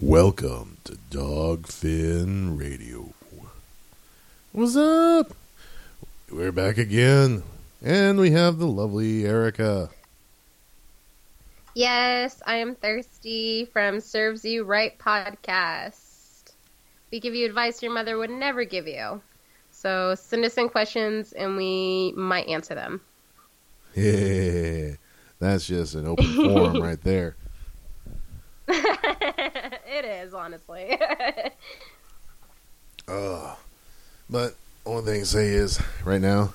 Welcome to Dogfin Radio. What's up? We're back again, and we have the lovely Erica. Yes, I am thirsty from Serves You Right podcast. We give you advice your mother would never give you. So send us in questions and we might answer them. Yeah, that's just an open forum right there. it is, honestly. Uh, but only thing to say is, right now,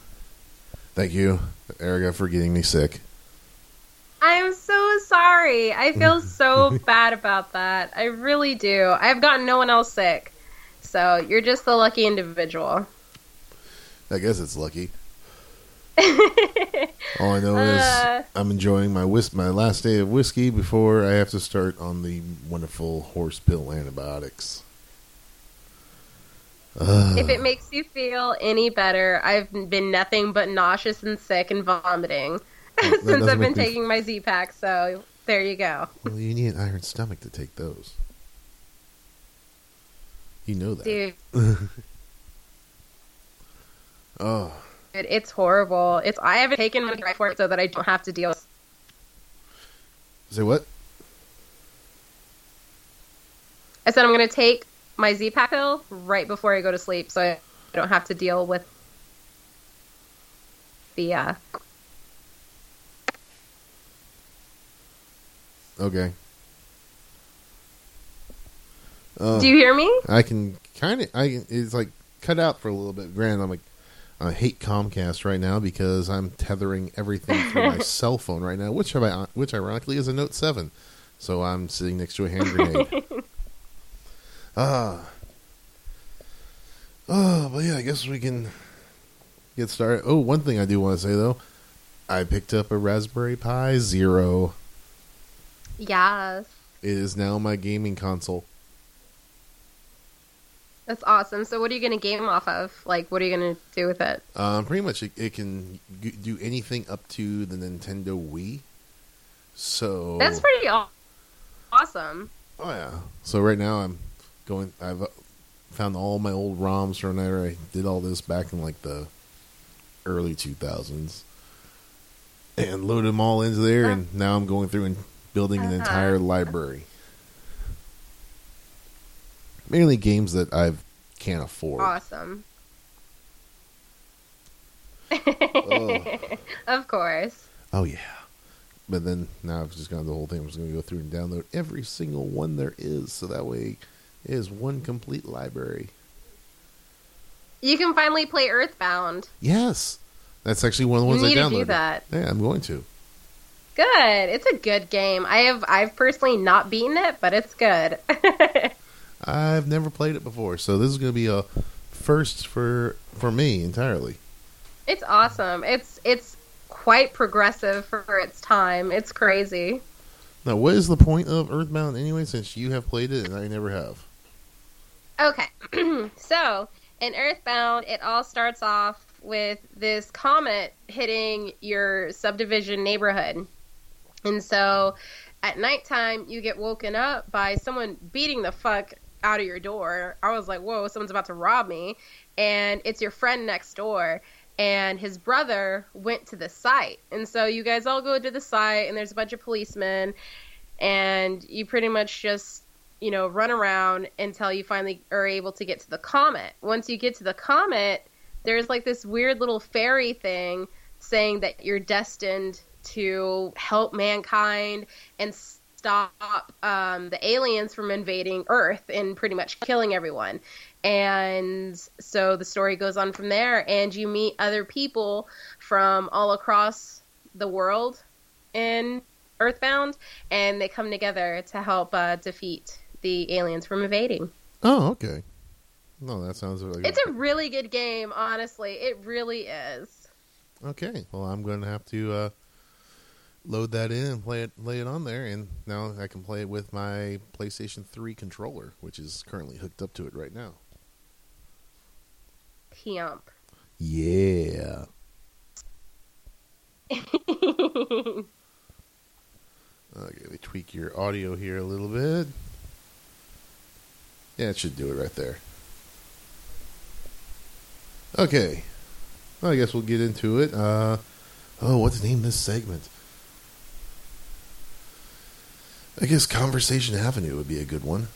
thank you, Erica, for getting me sick. I'm so sorry. I feel so bad about that. I really do. I've gotten no one else sick. So you're just the lucky individual. I guess it's lucky. All I know is Uh. I'm enjoying my whis- my last day of whiskey before I have to start on the wonderful horse pill antibiotics. Uh, If it makes you feel any better, I've been nothing but nauseous and sick and vomiting since I've been taking my Z-Pak. So there you go. well, you need an iron stomach to take those. You know that. Dude, Oh, it's horrible. It's I haven't taken my for it so that I don't have to deal. say what? I said I'm going to take my Z-Pak pill right before I go to sleep so I don't have to deal with the uh Okay. Uh, Do you hear me? I can kind of. I it's like cut out for a little bit. Granted, I'm like I hate Comcast right now because I'm tethering everything through my cell phone right now, which I, which ironically is a Note Seven. So I'm sitting next to a hand grenade. Ah. Oh, but yeah, I guess we can get started. Oh, one thing I do want to say though, I picked up a Raspberry Pi Zero. Yes. It is now my gaming console. That's awesome. So what are you going to game off of? Like what are you going to do with it? Um, pretty much, it, it can g- do anything up to the Nintendo Wii. So That's pretty aw- awesome. Oh yeah. So right now I'm going. I've uh, found all my old ROMs from there. I did all this back in like the early 2000s, and loaded them all into there. And now I'm going through and building an Uh-huh. entire library. Mainly games that I can't afford. Awesome. Of course. Oh yeah. But then now I've just gone the whole thing. I'm just going to go through and download every single one there is, so that way it is one complete library. You can finally play Earthbound. Yes, that's actually one of the You ones need I to downloaded. do that. Yeah, I'm going to. Good. It's a good game. I have I've personally not beaten it, but it's good. I've never played it before, so this is going to be a first for for me entirely. it's awesome. It's it's quite progressive for its time. It's crazy. Now, what is the point of Earthbound anyway? Since you have played it and I never have. Okay. so, in Earthbound, it all starts off with this comet hitting your subdivision neighborhood. And so, at nighttime, you get woken up by someone beating the fuck out of your door. I was like, whoa, someone's about to rob me. And it's your friend next door. And his brother went to the site. And so, you guys all go to the site, and there's a bunch of policemen. And you pretty much just you know, run around until you finally are able to get to the comet. Once you get to the comet, there's like this weird little fairy thing saying that you're destined to help mankind and stop um, the aliens from invading Earth and pretty much killing everyone. And so the story goes on from there, and you meet other people from all across the world in Earthbound, and they come together to help uh, defeat the aliens from invading. Oh, okay. No, that sounds like It's a really good game, honestly. It really is. okay. Well, I'm going to have to uh, load that in and play it, lay it on there, and now I can play it with my PlayStation 3 controller, which is currently hooked up to it right now. Pimp. Yeah. Okay, we tweak your audio here a little bit. Yeah, it should do it right there. Okay. Well, I guess we'll get into it. Uh, oh, what's the name of this segment? I guess Conversation Avenue would be a good one.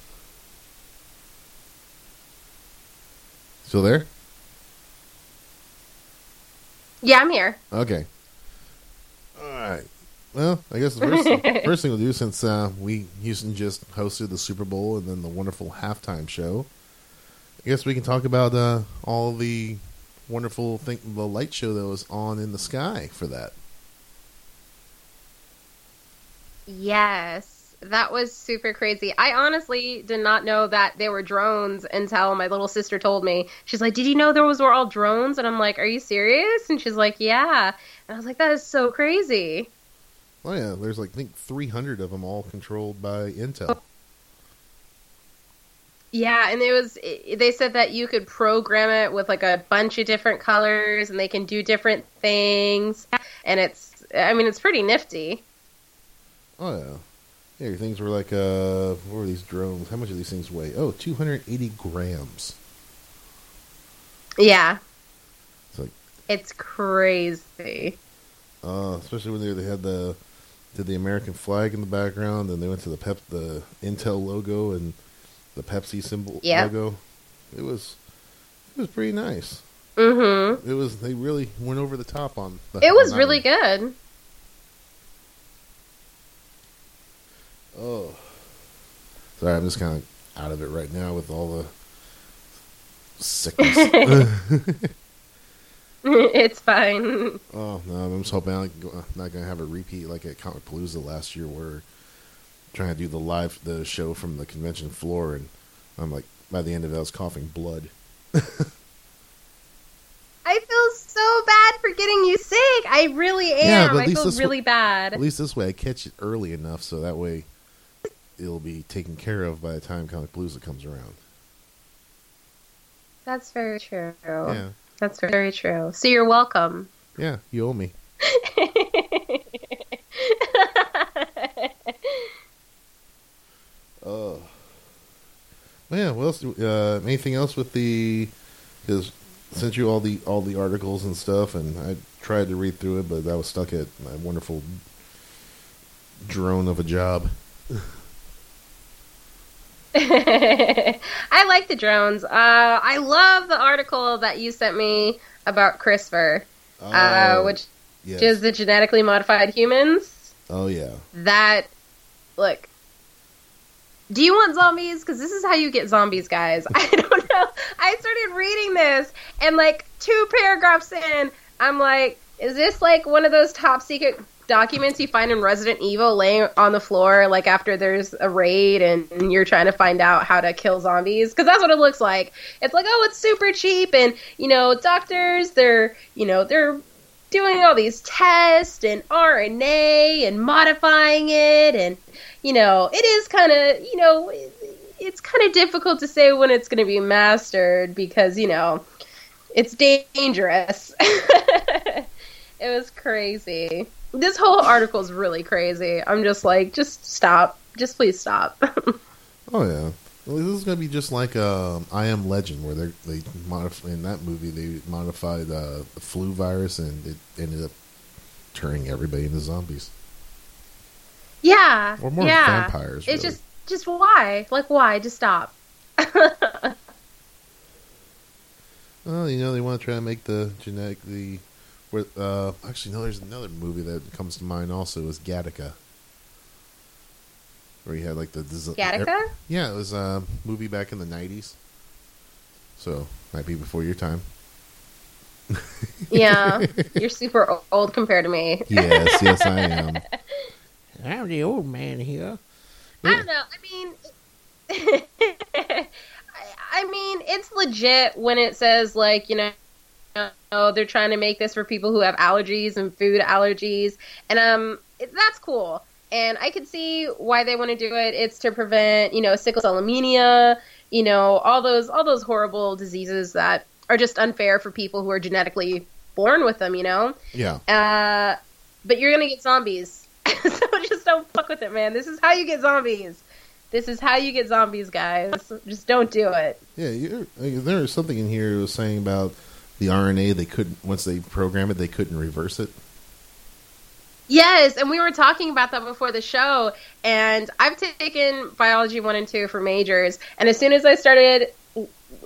Still there? Yeah, I'm here. Okay. All right. Well, I guess the first, first thing we'll do, since uh, we Houston just hosted the Super Bowl and then the wonderful halftime show, I guess we can talk about uh, all the wonderful thing, the light show that was on in the sky for that. Yes. That was super crazy. I honestly did not know that they were drones until my little sister told me. She's like, "Did you know those were all drones?" And I'm like, "Are you serious?" And she's like, "Yeah." And I was like, "That is so crazy." Oh yeah, there's like I think 300 of them all controlled by Intel. Yeah, and it was they said that you could program it with like a bunch of different colors and they can do different things and it's I mean it's pretty nifty. Oh yeah. Yeah, your things were like uh what were these drones? How much do these things weigh? Oh, 280 grams. Yeah. It's like It's crazy. uh especially when they they had the did the American flag in the background and they went to the pep the Intel logo and the Pepsi symbol Yep. logo. It was it was pretty nice. Mhm. It was they really went over the top on the It was on really one. good. Oh. Sorry, I'm just kind of out of it right now with all the sickness. it's fine. oh, no, I'm just hoping I'm not going to have a repeat like at Comicpalooza last year where we're trying to do the live the show from the convention floor and I'm like by the end of it I was coughing blood. I feel so bad for getting you sick. I really am. Yeah, but at I feel really bad. At least this way I catch it early enough so that way it'll be taken care of by the time Comic Blues comes around. That's very true. Yeah. That's very true. So you're welcome. Yeah, you owe me. Oh. Well, yeah. What else? do- Uh, anything else with the? Because sent you all the all the articles and stuff, and I tried to read through it, but I was stuck at my wonderful drone of a job. I like the drones. Uh, I love the article that you sent me about CRISPR, uh, Oh, which yes. is the genetically modified humans. oh yeah. That, look, do you want zombies? Because this is how you get zombies, guys. I don't know. I started reading this, and like two paragraphs in, I'm like, is this like one of those top secret documents you find in Resident Evil laying on the floor, like after there's a raid and you're trying to find out how to kill zombies? Because that's what it looks like. It's like, oh, it's super cheap, and you know, doctors, they're, you know, they're doing all these tests and RNA and modifying it and you know it is kind of you know it's kind of difficult to say when it's going to be mastered because you know it's dangerous it was crazy this whole article is really crazy. I'm just like just stop. Just please stop. Oh yeah. Well, this is gonna be just like um, I Am Legend, where they they modify in that movie they modified uh, the flu virus and it ended up turning everybody into zombies. Yeah. Or more yeah. vampires. it's just just why? Like why? Just stop. Well, you know, they want to try to make the genetic the. Where- Uh, actually, no. There's another movie that comes to mind. Also, was Gattaca, where you had like the desi- Gattaca? Yeah, it was a movie back in the '90s. So might be before your time. yeah you're super old compared to me Yes, yes, I am. I'm the old man here. I don't know. I mean, I, I mean, it's legit when it says like you know, oh, they're trying to make this for people who have allergies and food allergies, and um, that's cool. And I could see why they want to do it. It's to prevent, you know, sickle cell anemia, you know, all those all those horrible diseases that are just unfair for people who are genetically born with them, you know. Yeah, Uh, but you're gonna get zombies, so just don't fuck with it, man. This is how you get zombies. This is how you get zombies, guys. Just don't do it. Yeah, there was something in here that was saying about the RNA. They couldn't once they program it, they couldn't reverse it. Yes, and we were talking about that before the show. And I've taken biology one and two for majors, and as soon as I started,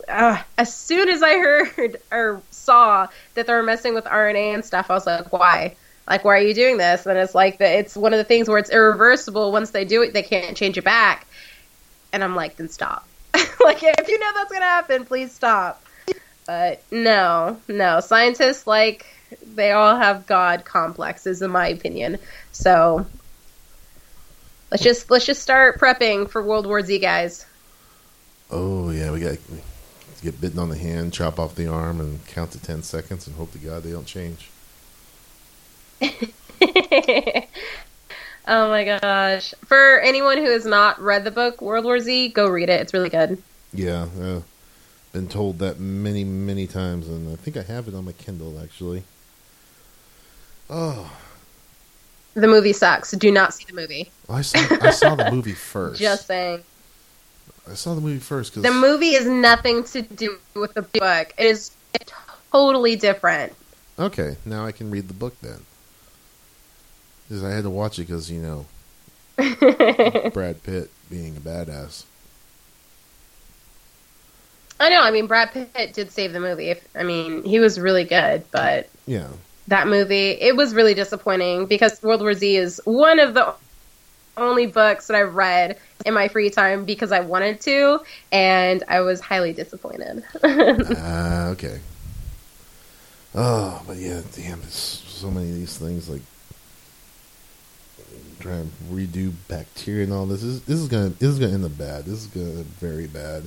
uh, as soon as I heard or saw that they were messing with RNA and stuff, I was like, why? Like, why are you doing this? And it's like that. It's one of the things where it's irreversible. Once they do it, they can't change it back. And I'm like, then stop. like, if you know that's gonna happen, please stop. But no, no, scientists like they all have god complexes in my opinion. So let's just let's just start prepping for World War Z, guys. Oh yeah, we got to get bitten on the hand, chop off the arm, and count to ten seconds, and hope to God they don't change. oh my gosh! For anyone who has not read the book World War Z, go read it. It's really good. Yeah, uh, been told that many, many times, and I think I have it on my Kindle actually. Oh, The movie sucks. Do not see the movie. I saw I saw the movie first. Just saying. I saw the movie first because The movie is nothing to do with the book. It is totally different. okay, now I can read the book then. Because I had to watch it because you know Brad Pitt being a badass. I know. I mean, Brad Pitt did save the movie. If, I mean, he was really good, but Yeah, that movie it was really disappointing because World War Z is one of the only books that I've read in my free time because I wanted to, and I was highly disappointed. Ah, okay. Oh, but yeah, damn, there's so many of these things like trying to redo bacteria and all this. This, this is gonna this is gonna end up bad. This is gonna very bad.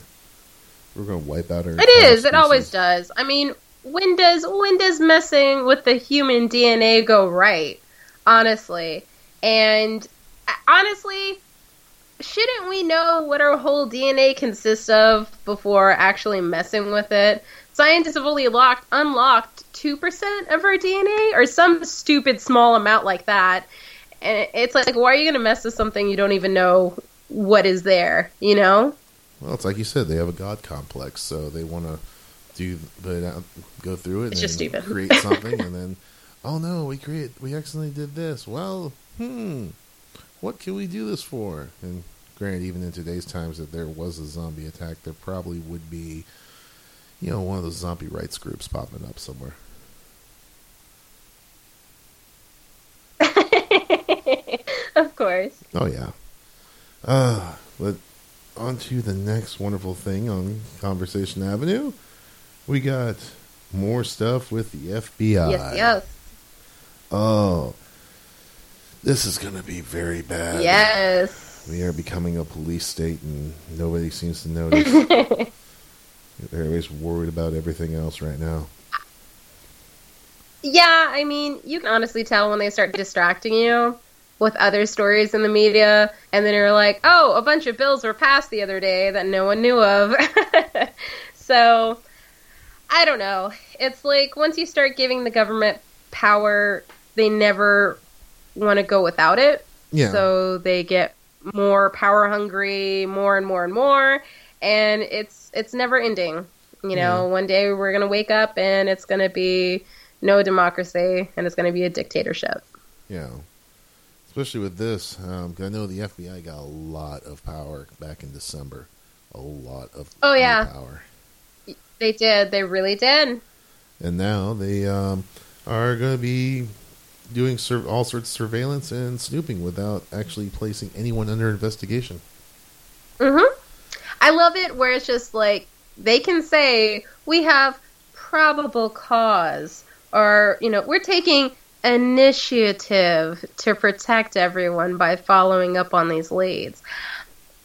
We're gonna wipe out our. It is. It always does. I mean, when does when does messing with the human DNA go right? Honestly, and honestly, shouldn't we know what our whole DNA consists of before actually messing with it? Scientists have only locked unlocked two percent of our DNA, or some stupid small amount like that. And it's like, why are you going to mess with something you don't even know what is there? You know? Well, it's like you said, they have a god complex, so they want to do out, go through it, and just stupid. create something, and then, oh no, we create, we accidentally did this. Well, hmm, what can we do this for? And granted, even in today's times, if there was a zombie attack, there probably would be, you know, one of those zombie rights groups popping up somewhere. of course. Oh yeah. Uh, but on to the next wonderful thing on Conversation Avenue. We got more stuff with the FBI. Yes, yes. Oh, this is going to be very bad. Yes. We are becoming a police state, and nobody seems to notice. Everybody's worried about everything else right now. Yeah, I mean, you can honestly tell when they start distracting you with other stories in the media, and then you're like, oh, a bunch of bills were passed the other day that no one knew of. so, I don't know. It's like once you start giving the government power, they never want to go without it. Yeah. So they get more power hungry, more and more and more, and it's it's never ending. You know, Yeah. one day we're gonna wake up and it's gonna be no democracy and it's gonna be a dictatorship. Yeah. Especially with this, um, 'cause I know the FBI got a lot of power back in December. A lot of Oh, yeah. power. They did. They really did. and now they um, are going to be doing sur- all sorts of surveillance and snooping without actually placing anyone under investigation. hmm I love it where it's just like they can say we have probable cause, or you know, we're taking initiative to protect everyone by following up on these leads.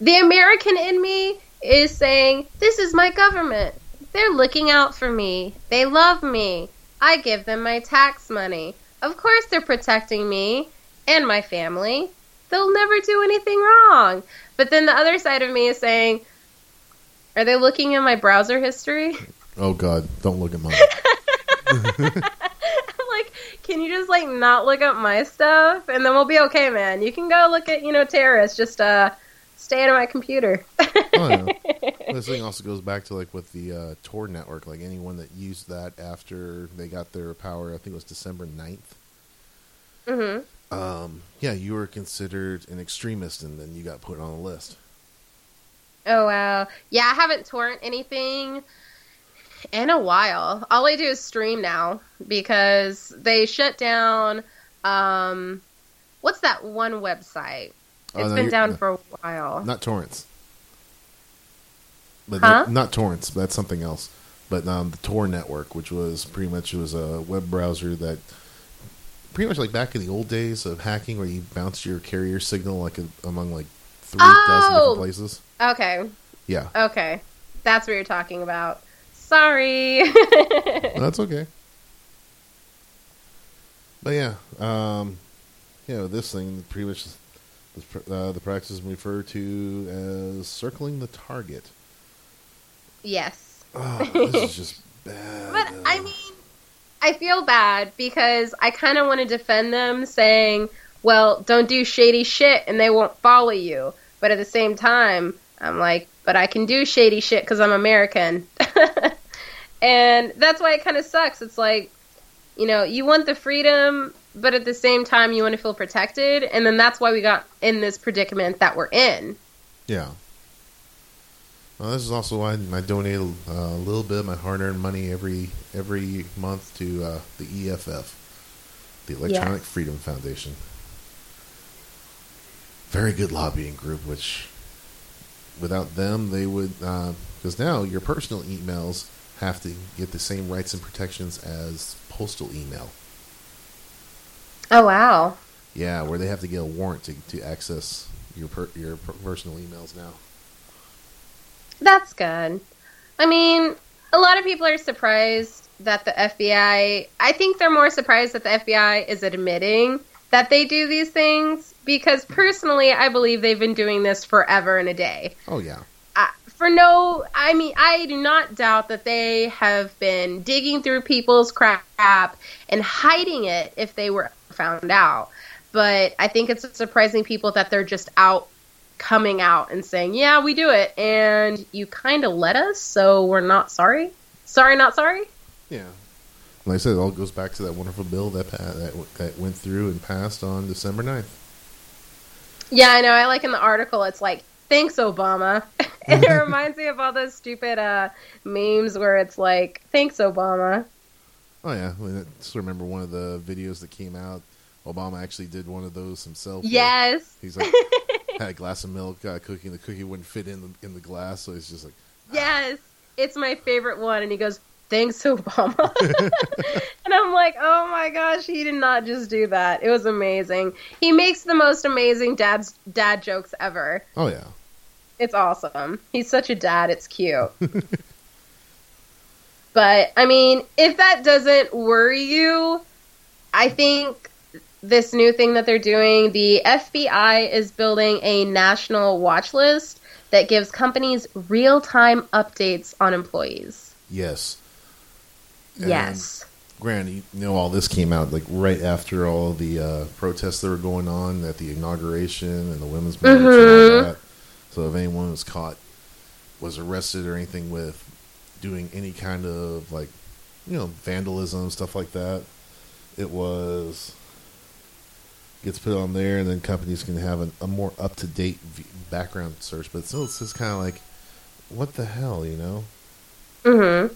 The American in me is saying, This is my government. They're looking out for me. They love me. I give them my tax money. Of course, they're protecting me and my family. They'll never do anything wrong. But then the other side of me is saying, Are they looking at my browser history? Oh God! Don't look at mine. Like, can you just like not look up my stuff, and then we'll be okay, man. You can go look at you know terrorists. Just uh, Stay out of my computer. Oh, yeah. this thing also goes back to like with the uh, Tor network. Like anyone that used that after they got their power, I think it was December 9th. hmm Um, yeah, you were considered an extremist, and then you got put on a list. Oh wow. Yeah, I haven't torrent anything in a while. All I do is stream now because they shut down um what's that one website? Oh, It's no, been down no. for a while. Not torrents, but Huh? not, not torrents. That's something else. But um, the Tor network, which was pretty much it was a web browser that pretty much like back in the old days of hacking, where you bounced your carrier signal like a, among like three dozen Oh! different places. Okay. Yeah, Okay. That's what you're talking about. Sorry. that's okay. But yeah, um, you know, this thing pretty much this uh, the practice is referred to as circling the target. yes. Oh, this is just bad. But I mean, I feel bad because I kind of want to defend them, saying, "Well, don't do shady shit, and they won't follow you." But at the same time, I'm like, "But I can do shady shit because I'm American," and that's why it kind of sucks. It's like, you know, you want the freedom, but at the same time, you want to feel protected, and then that's why we got in this predicament that we're in. Yeah. Well, this is also why I donate a, a little bit of my hard-earned money every every month to uh, the EFF, the Electronic Yes. Freedom Foundation. Very good lobbying group. Which, without them, they would because now your personal emails have to get the same rights and protections as postal email. Oh wow. Yeah, where they have to get a warrant to, to access your per, your personal emails now. That's good. I mean, a lot of people are surprised that the FBI, I think they're more surprised that the FBI is admitting that they do these things because personally, I believe they've been doing this forever and a day. Oh yeah. For no, I mean, I do not doubt that they have been digging through people's crap and hiding it if they were found out. But I think it's surprising people that they're just out coming out and saying, "Yeah, we do it," and you kind of let us, so we're not sorry. Sorry, not sorry. Yeah. Like I said, it all goes back to that wonderful bill that that, that went through and passed on December 9th. Yeah, I know. I like in the article, it's like, "Thanks, Obama," and it reminds me of all those stupid uh, memes where it's like, "Thanks, Obama." Oh yeah, I, mean, I just remember one of the videos that came out. Obama actually did one of those himself. Yes. he's like had a glass of milk, got a cookie, and the cookie wouldn't fit in the, in the glass, so he's just like, Yes, it's my favorite one. And he goes, Thanks, Obama. and I'm like, Oh my gosh, he did not just do that. It was amazing. He makes the most amazing dad's dad jokes ever. oh yeah, It's awesome. He's such a dad. It's cute. but I mean, if that doesn't worry you, I think this new thing that they're doing, the FBI is building a national watch list that gives companies real-time updates on employees. yes. And yes. Granted, you know all this came out like right after all the uh, protests that were going on at the inauguration and the women's march and all Mhm. that. So if anyone was caught, was arrested or anything with doing any kind of like, you know, vandalism stuff like that, it was gets put on there, and then companies can have a, a more up to date background search. But still, it's just kind of like, what the hell, you know? Mm-hmm.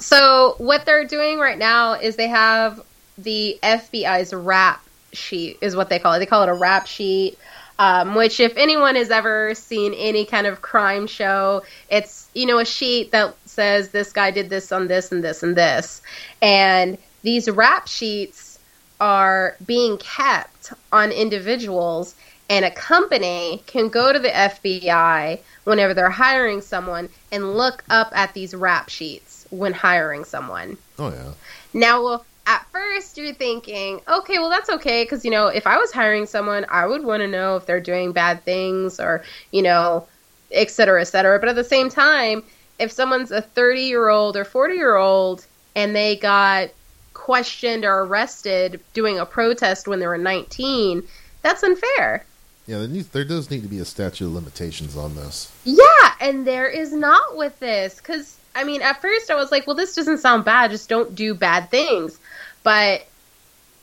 So what they're doing right now is they have the FBI's rap sheet, is what they call it. They call it a rap sheet. Um, which, if anyone has ever seen any kind of crime show, it's you know a sheet that says this guy did this on this and this and this, and these rap sheets are being kept on individuals, and a company can go to the FBI whenever they're hiring someone and look up at these rap sheets when hiring someone. Oh yeah. Now, well, at first you're thinking, okay, well that's okay because you know if I was hiring someone, I would want to know if they're doing bad things or you know, et cetera, et cetera. But at the same time, if someone's a 30 year old or 40 year old and they got questioned or arrested doing a protest when they were 19, that's unfair. Yeah, there, needs, there does need to be a statute of limitations on this. Yeah, and there is not with this because I mean, at first I was like, well, this doesn't sound bad. Just don't do bad things. But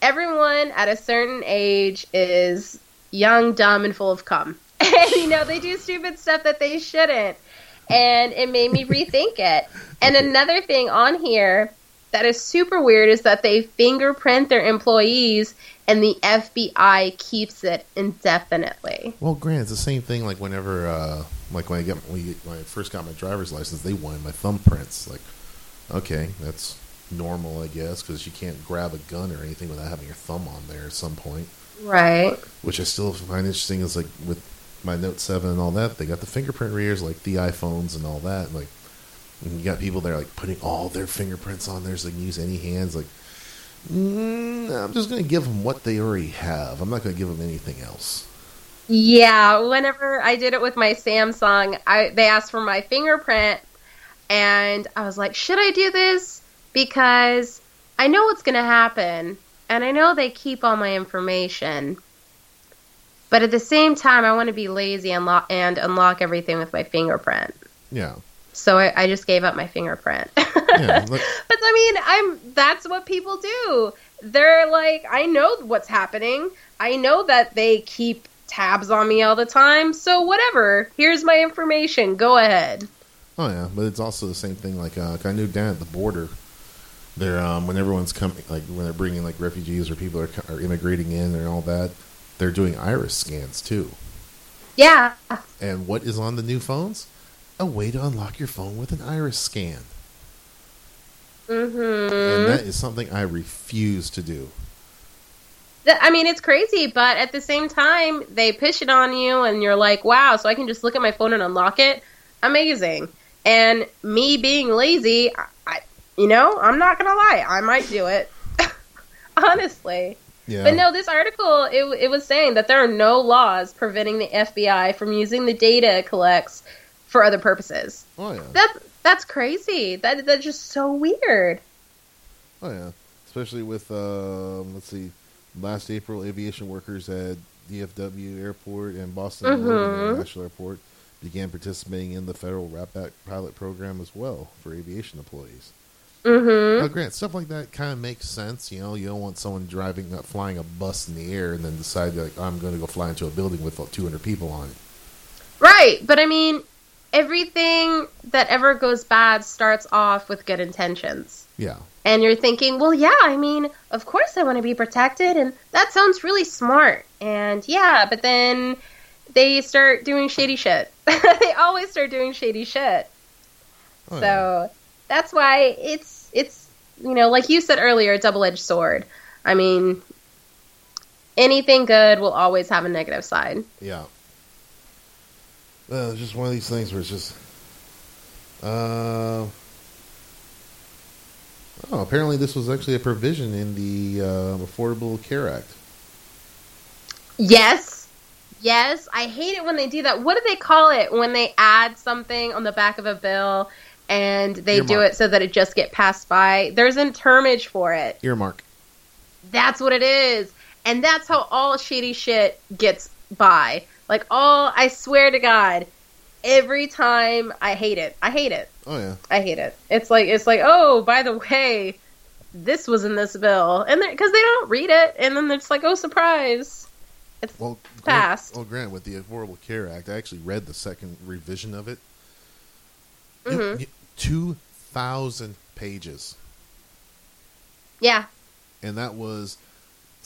everyone at a certain age is young, dumb, and full of cum, and you know they do stupid stuff that they shouldn't. And it made me rethink it. And another thing on here that is super weird is that they fingerprint their employees and the FBI keeps it indefinitely. Well, Grant, it's the same thing. Like whenever, uh, like when I get when, when I first got my driver's license, they wanted my thumbprints. Like, okay, that's normal, I guess, because you can't grab a gun or anything without having your thumb on there at some point. Right. Which I still find interesting is like with my Note Seven and all that, they got the fingerprint readers like the iPhones and all that. Like, and you got people there like putting all their fingerprints on there so they can use any hands. Like, mm, I'm just going to give them what they already have. I'm not going to give them anything else. Yeah, whenever I did it with my Samsung, I they asked for my fingerprint and I was like, "Should I do this?" Because I know what's going to happen and I know they keep all my information. But at the same time, I want to be lazy and, lo- and unlock everything with my fingerprint. Yeah. So I, I just gave up my fingerprint. Yeah, like- but I mean, I'm that's what people do. They're like, I know what's happening. I know that they keep tabs on me all the time. So whatever. Here's my information. Go ahead. Oh yeah, but it's also the same thing. Like, uh, I knew down at the border, they're um, when everyone's coming, like when they're bringing like refugees or people are, are immigrating in and all that, they're doing iris scans too. Yeah. And what is on the new phones? A way to unlock your phone with an iris scan, Mm-hmm. and that is something I refuse to do. Th- I mean, it's crazy, but at the same time, they push it on you, and you're like, wow, so I can just look at my phone and unlock it? Amazing. And me being lazy, I, I you know, I'm not going to lie, I might do it. Honestly. Yeah, But no, this article, it, it was saying that there are no laws preventing the FBI from using the data it collects for other purposes. Oh yeah, That's, that's crazy. That, that's just so weird. oh yeah. Especially with um, let's see, last April, aviation workers at DFW Airport and Boston Logan Mhm. International Airport began participating in the federal Rap Back pilot program as well for aviation employees. Mm-hmm. Now, Grant, stuff like that kind of makes sense. You know, you don't want someone driving, flying a bus in the air, and then decide like I'm going to go fly into a building with uh, 200 people on it. Right, but I mean, everything that ever goes bad starts off with good intentions. Yeah, And you're thinking, well, yeah, I mean, of course I want to be protected, and that sounds really smart. And yeah, but then they start doing shady shit. they always start doing shady shit. Oh, yeah. so that's why it's it's you know, like you said earlier, a double edged sword. I mean, anything good will always have a negative side. yeah. Well, it's just one of these things where it's just. Uh, oh, apparently this was actually a provision in the uh, Affordable Care Act. Yes. Yes. I hate it when they do that. What do they call it when they add something on the back of a bill and they do it so that it just get passed by? There's a termage for it. Earmark. That's what it is. And that's how all shady shit gets by. Like all I swear to God, every time I hate it. I hate it. Oh yeah. I hate it. It's like it's like, "Oh, by the way, this was in this bill." And because they don't read it and then it's like, "Oh, surprise." It's Well, Passed. Well, Grant, with the Affordable Care Act, I actually read the second revision of it. Mhm. Two thousand pages, yeah. and that was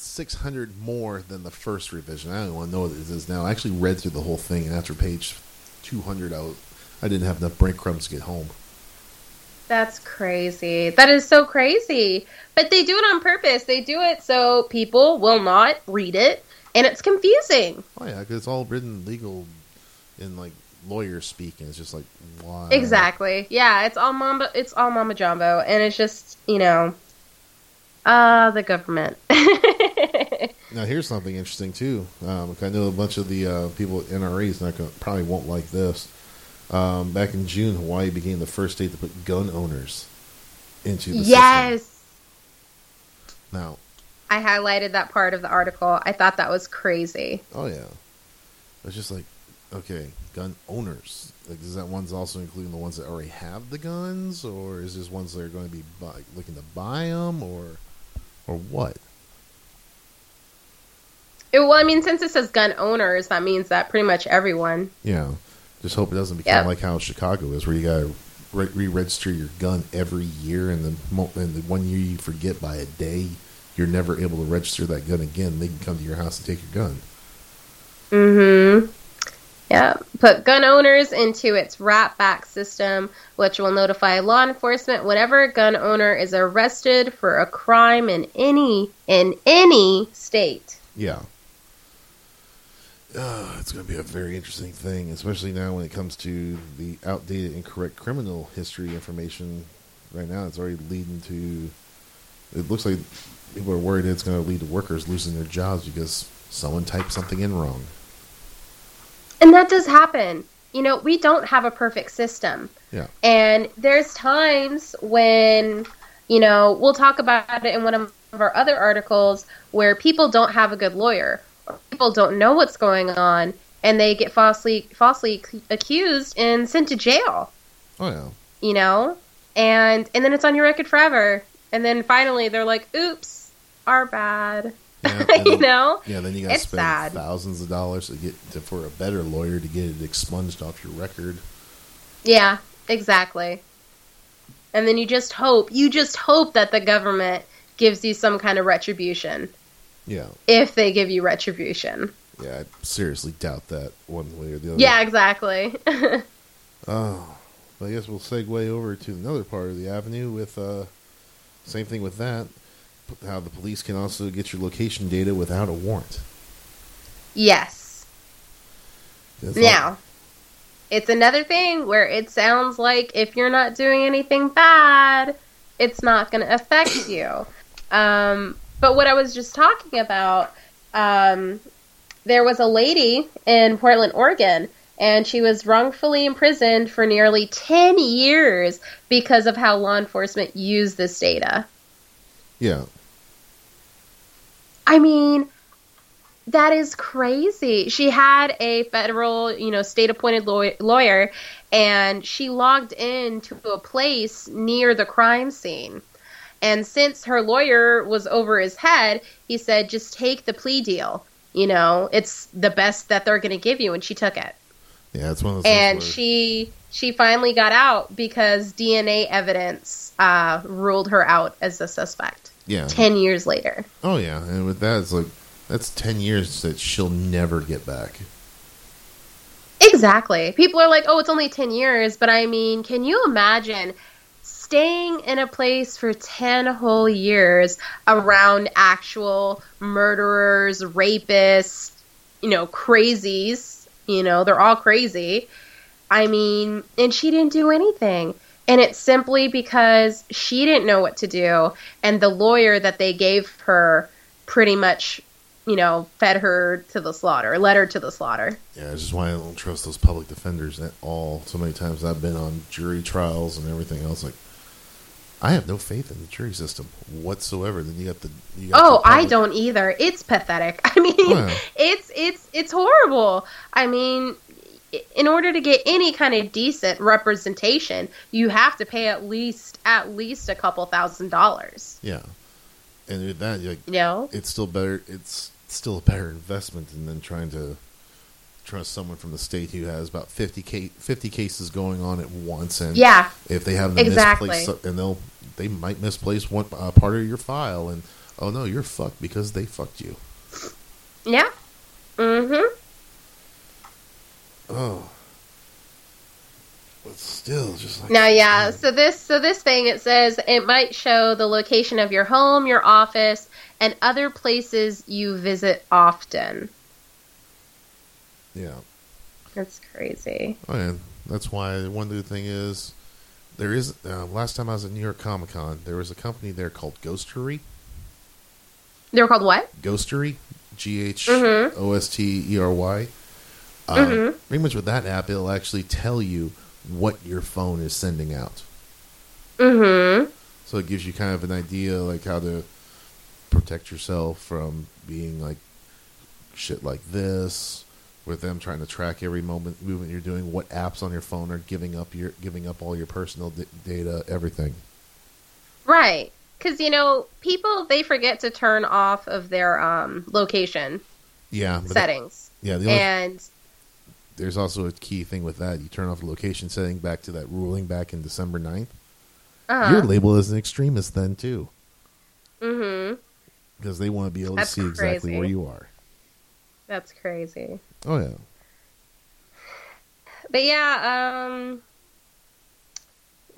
six hundred more than the first revision. I don't want to know what it is now. I actually read through the whole thing, and after page two hundred, I, was- I didn't have enough breadcrumbs to get home. That's crazy. That is so crazy. But they do it on purpose. They do it so people will not read it and it's confusing. Oh yeah, because it's all written legal in like lawyer speak, and it's just like why? Exactly. Yeah, it's all mamba it's all mama jumbo and it's just, you know, uh the government. Now here's something interesting too. Um, I know a bunch of the uh, people at NRAs not gonna, probably won't like this. Um, back in June, Hawaii became the first state to put gun owners into the system. yes. Now, I highlighted that part of the article. I thought that was crazy. oh yeah, It's just like, okay, gun owners. Like, is that ones also including the ones that already have the guns, or is this ones that are going to be buy, looking to buy them, or or what? It- well, I mean, since it says gun owners, that means that pretty much everyone. Yeah, just hope it doesn't become Yeah. like how Chicago is, where you got to re- re-register your gun every year, and the mo- and the one year you forget by a day, you're never able to register that gun again. They can come to your house and take your gun. Mm-hmm. Yeah. Put gun owners into its Rap Back system, which will notify law enforcement whenever a gun owner is arrested for a crime in any in any state. Yeah. Uh, it's going to be a very interesting thing, especially now when it comes to the outdated, incorrect criminal history information. Right now, it's already leading to. It looks like people are worried it's going to lead to workers losing their jobs because someone typed something in wrong. And that does happen. You know, we don't have a perfect system. Yeah. And there's times when, you know, we'll talk about it in one of our other articles where people don't have a good lawyer people don't know what's going on and they get falsely falsely accused and sent to jail, Oh yeah, you know? And and then it's on your record forever. And then finally they're like, "Oops, our bad." yeah, you then- know? yeah. Then you got to spend sad. thousands of dollars to get to, for a better lawyer to get it expunged off your record. Yeah, exactly. And then you just hope, you just hope that the government gives you some kind of retribution Yeah, if they give you retribution. yeah. I seriously doubt that one way or the other. Yeah, exactly. Oh, but I guess we'll segue over to another part of the avenue with uh, same thing with that. How the police can also get your location data without a warrant. yes. That's all- Now, it's another thing where it sounds like if you're not doing anything bad, it's not going to affect you. Um, but what I was just talking about, um, there was a lady in Portland, Oregon, and she was wrongfully imprisoned for nearly 10 years because of how law enforcement used this data. yeah, I mean, that is crazy. She had a federal, you know, state appointed law- lawyer, and she logged into a place near the crime scene. And since her lawyer was over his head, he said, just take the plea deal. You know, it's the best that they're going to give you. And she took it. yeah. It's one of those. And she she finally got out because DNA evidence uh, ruled her out as a suspect. yeah. 10 years later. Oh yeah, and with that, it's like that's ten years that she'll never get back. Exactly. People are like, oh, it's only 10 years. But I mean, can you imagine staying in a place for 10 whole years around actual murderers, rapists, you know, crazies? You know, they're all crazy. I mean, and she didn't do anything. And it's simply because she didn't know what to do. And the lawyer that they gave her pretty much, you know, fed her to the slaughter, led her to the slaughter. Yeah, that's just why I don't trust those public defenders at all. So many times I've been on jury trials and everything else. Like, I have no faith in the jury system whatsoever. Then you got the. You got Oh, the I don't either. It's pathetic. I mean, Yeah. it's it's it's horrible. I mean, in order to get any kind of decent representation, you have to pay at least at least a couple thousand dollars. Yeah, and with that, like, You know? it's still better. It's still a better investment than than trying to trust someone from the state who has about 50, ca- 50 cases going on at once. And Yeah. if they have the Exactly. misplaced, and they'll they might misplace one uh, part of your file, and oh no, you're fucked because they fucked you. Yeah. Mm-hmm. Oh, but still, just like Now, yeah. So this so this thing it says it might show the location of your home, your office, and other places you visit often. Yeah. That's crazy. Oh, yeah. That's why one good thing is there is. Uh, last time I was at New York Comic Con, there was a company there called Ghostery. They were called what? Ghostery, G H O S T E R Y. O S T R Y. Uh, Mhm. Pretty much with that app, it'll actually tell you what your phone is sending out. Mm-hmm. So it gives you kind of an idea, like how to protect yourself from being like shit like this, with them trying to track every moment movement you're doing, what apps on your phone are giving up your giving up all your personal d- data, everything. Right. Because, you know, people, they forget to turn off of their um, location Yeah, that- settings. yeah. The only, and, there's also a key thing with that. You turn off the location setting back to that ruling back in December 9th. uh You're labeled as an extremist then too, Mm hmm because they want to be able That's to see exactly where you are. That's crazy. Oh yeah. But yeah, um,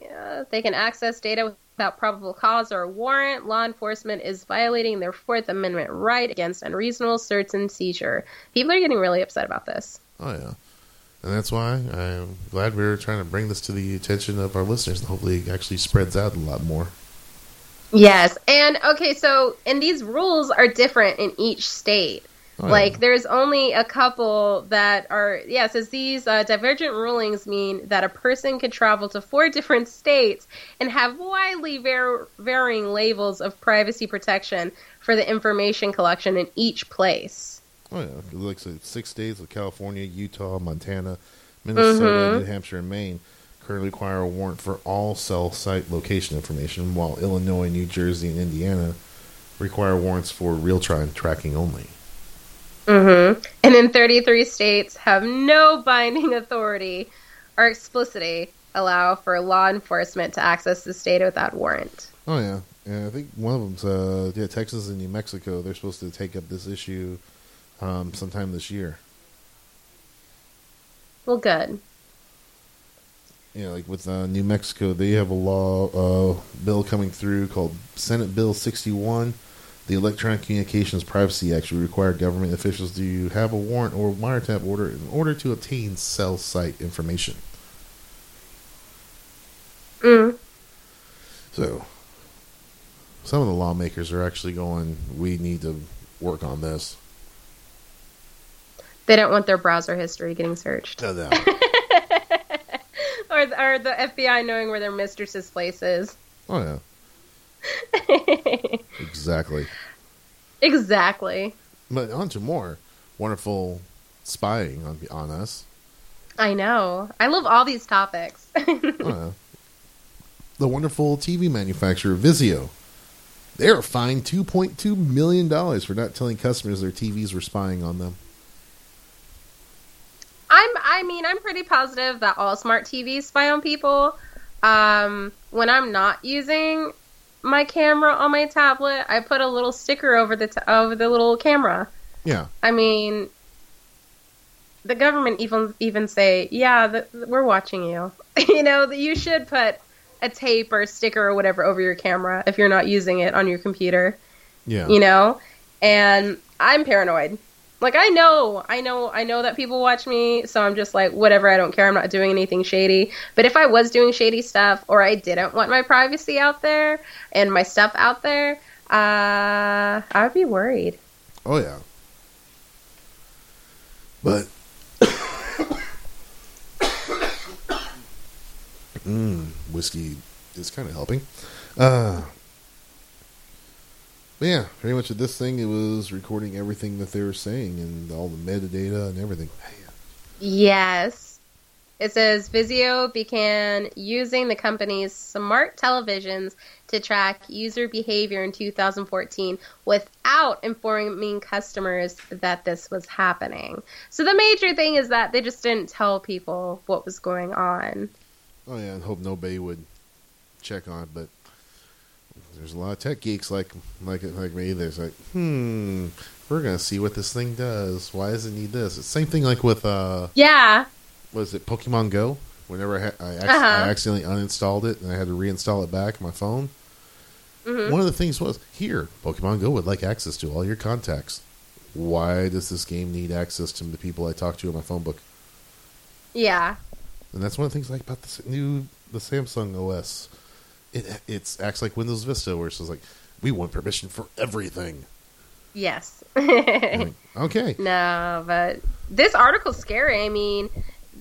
yeah, they can access data without probable cause or warrant. Law enforcement is violating their Fourth Amendment right against unreasonable search and seizure. People are getting really upset about this. Oh yeah. And that's why I'm glad we're trying to bring this to the attention of our listeners, and hopefully it actually spreads out a lot more. Yes, and okay, so and these rules are different in each state. Oh, yeah. Like, there's only a couple that are, yeah, says these uh, divergent rulings mean that a person could travel to four different states and have widely var- varying levels of privacy protection for the information collection in each place. Oh yeah, it looks like six states like California, Utah, Montana, Minnesota, Mhm. New Hampshire, and Maine currently require a warrant for all cell site location information, while Illinois, New Jersey, and Indiana require warrants for real-time tracking only. Hmm And in 33 states have no binding authority or explicitly allow for law enforcement to access this data without warrant. Oh yeah, and I think one of them's uh, yeah Texas and New Mexico. They're supposed to take up this issue um, sometime this year. Well, good. Yeah, like with uh, New Mexico, they have a law uh, bill coming through called Senate Bill 61. The Electronic Communications Privacy Act would require government officials to have a warrant or wiretap order in order to obtain cell site information. Mm. So, some of the lawmakers are actually going, we need to work on this. They don't want their browser history getting searched. No, no. or, or the FBI knowing where their mistress's place is. Oh, yeah, exactly. exactly. But on to more wonderful spying on, on us. I know. I love all these topics. Uh, the wonderful TV manufacturer Vizio. They are fined $2.2 million for not telling customers their TVs were spying on them. I'm I mean, I'm pretty positive that all smart TVs spy on people. Um, when I'm not using my camera on my tablet, I put a little sticker over the t- over the little camera. Yeah. I mean, the government even even say, "Yeah, the, we're watching you." you know, that you should put a tape or sticker or whatever over your camera if you're not using it on your computer. Yeah. You know, and I'm paranoid. Like I know, I know, I know that people watch me, so I'm just like, whatever. I don't care. I'm not doing anything shady. But if I was doing shady stuff, or I didn't want my privacy out there and my stuff out there, uh, I would be worried. Oh, yeah. But. mm, whiskey is kind of helping. Uh, but yeah, pretty much with this thing, it was recording everything that they were saying and all the metadata and everything. Yes. It says Vizio began using the company's smart televisions to track user behavior in 2014 without informing customers that this was happening. So the major thing is that they just didn't tell people what was going on. Oh yeah, and hope nobody would check on it, but there's a lot of tech geeks like like like me. There's like, hmm, we're gonna see what this thing does. Why does it need this? It's the same thing like with uh, Yeah. was it Pokemon Go? Whenever I, ha- I, ac- Uh-huh. I accidentally uninstalled it and I had to reinstall it back on my phone. hmm One of the things was here, Pokemon Go would like access to all your contacts. Why does this game need access to the people I talk to in my phone book? Yeah. And that's one of the things I like about this new the Samsung OS. It it's acts like Windows Vista, where it's just like we want permission for everything. Yes. Like, okay, No, but this article's scary. I mean,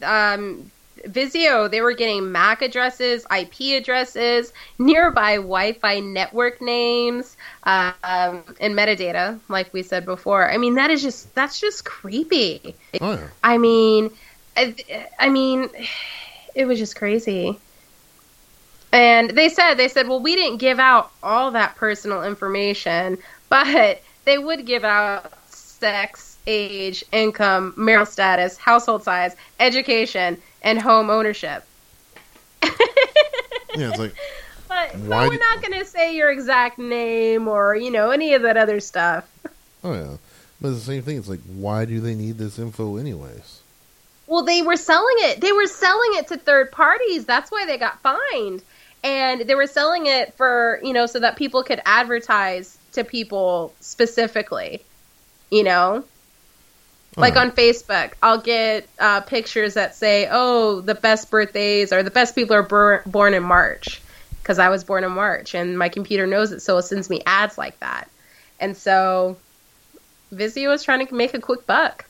um, Vizio, they were getting MAC addresses, IP addresses, nearby Wi-Fi network names, um, and metadata, like we said before. I mean, that is just that's just creepy. Oh yeah. I mean, I, I mean, it was just crazy. And they said they said, well, we didn't give out all that personal information, but they would give out sex, age, income, marital status, household size, education, and home ownership. Yeah, it's like But, Why but we're not going to say your exact name or you know any of that other stuff. oh yeah. But it's the same thing. It's like why do they need this info anyways? Well, they were selling it. They were selling it to third parties. That's why they got fined. And they were selling it for, you know, so that people could advertise to people specifically. You know? Like Oh. on Facebook, I'll get uh, pictures that say, oh, the best birthdays or the best people are bur- born in March. Because I was born in March and my computer knows it, so it sends me ads like that. And so Vizio was trying to make a quick buck.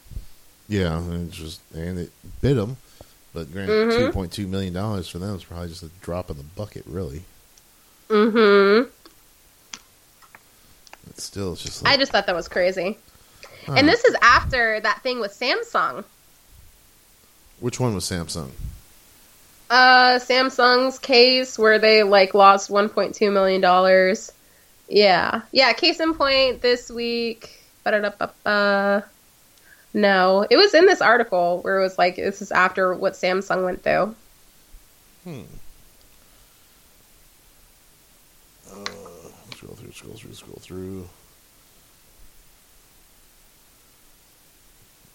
Yeah, and it's just and it bit them, but granted, Mhm. two point two million dollars for them is probably just a drop in the bucket, really. Mm hmm. But still, it's just like I just thought that was crazy. And this is after that thing with Samsung. which one was Samsung? Uh, Samsung's case where they like lost 1.2 million dollars. Yeah, yeah. Case in point, this week. Ba-da-da-ba-ba. No, it was in this article where it was like this is after what Samsung went through. Hmm. Uh, scroll through, scroll through, scroll through.